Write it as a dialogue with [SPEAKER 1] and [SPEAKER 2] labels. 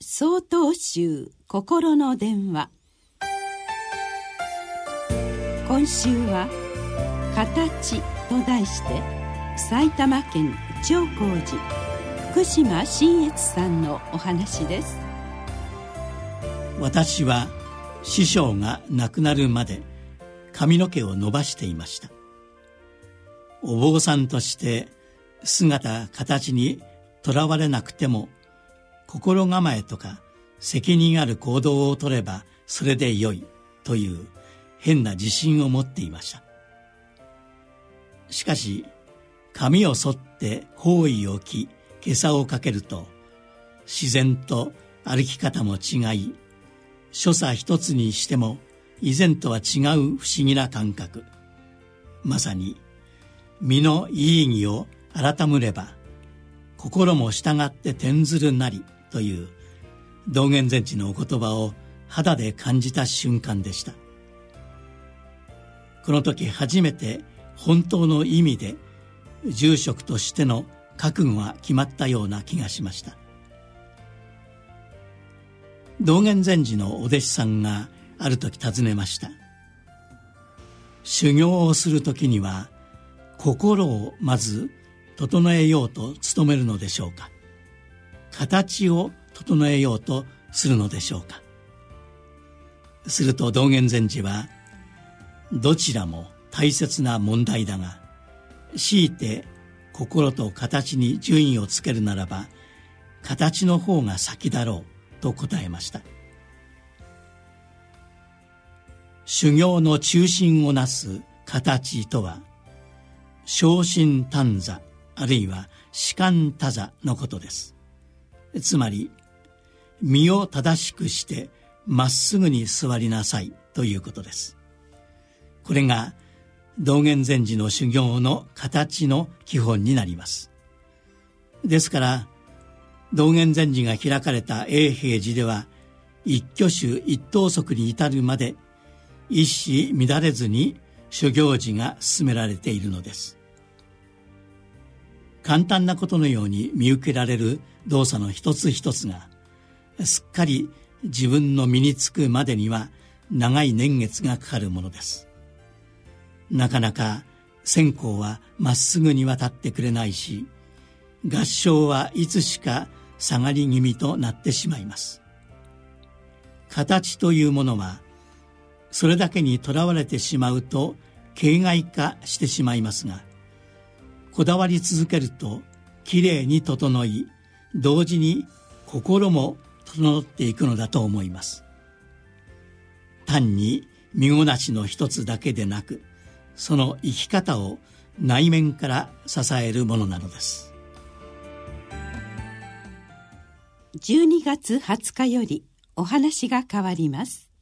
[SPEAKER 1] 総統集心の電話。今週は「形」と題して埼玉県長光寺福島新越さんのお話です。
[SPEAKER 2] 私は師匠が亡くなるまで髪の毛を伸ばしていました。お坊さんとして姿形にとらわれなくても心構えとか責任ある行動をとればそれでよいという変な自信を持っていました。しかし髪を剃って方位を着袈裟をかけると自然と歩き方も違い所作一つにしても以前とは違う不思議な感覚。まさに身のいい義を改むれば心も従って転ずるなりという道元禅師のお言葉を肌で感じた瞬間でした。この時初めて本当の意味で住職としての覚悟が決まったような気がしました。道元禅師のお弟子さんがある時尋ねました。修行をする時には心をまず整えようと努めるのでしょうか。形を整えようとするのでしょうか。すると道元禅師はどちらも大切な問題だが強いて心と形に順位をつけるならば形の方が先だろうと答えました。修行の中心をなす形とは昇進短座あるいは士官多座のことです。つまり身を正しくしてまっすぐに座りなさいということです。これが道元禅師の修行の形の基本になります。ですから道元禅師が開かれた永平寺では一挙手一投足に至るまで一糸乱れずに諸行事が進められているのです。簡単なことのように見受けられる動作の一つ一つがすっかり自分の身につくまでには長い年月がかかるものです。なかなか線香はまっすぐに渡ってくれないし合唱はいつしか下がり気味となってしまいます。形というものはそれだけにとらわれてしまうと形骸化してしまいますがこだわり続けるときれいに整い同時に心も整っていくのだと思います。単に身ごなしの一つだけでなくその生き方を内面から支えるものなのです。
[SPEAKER 1] 12月20日よりお話が変わります。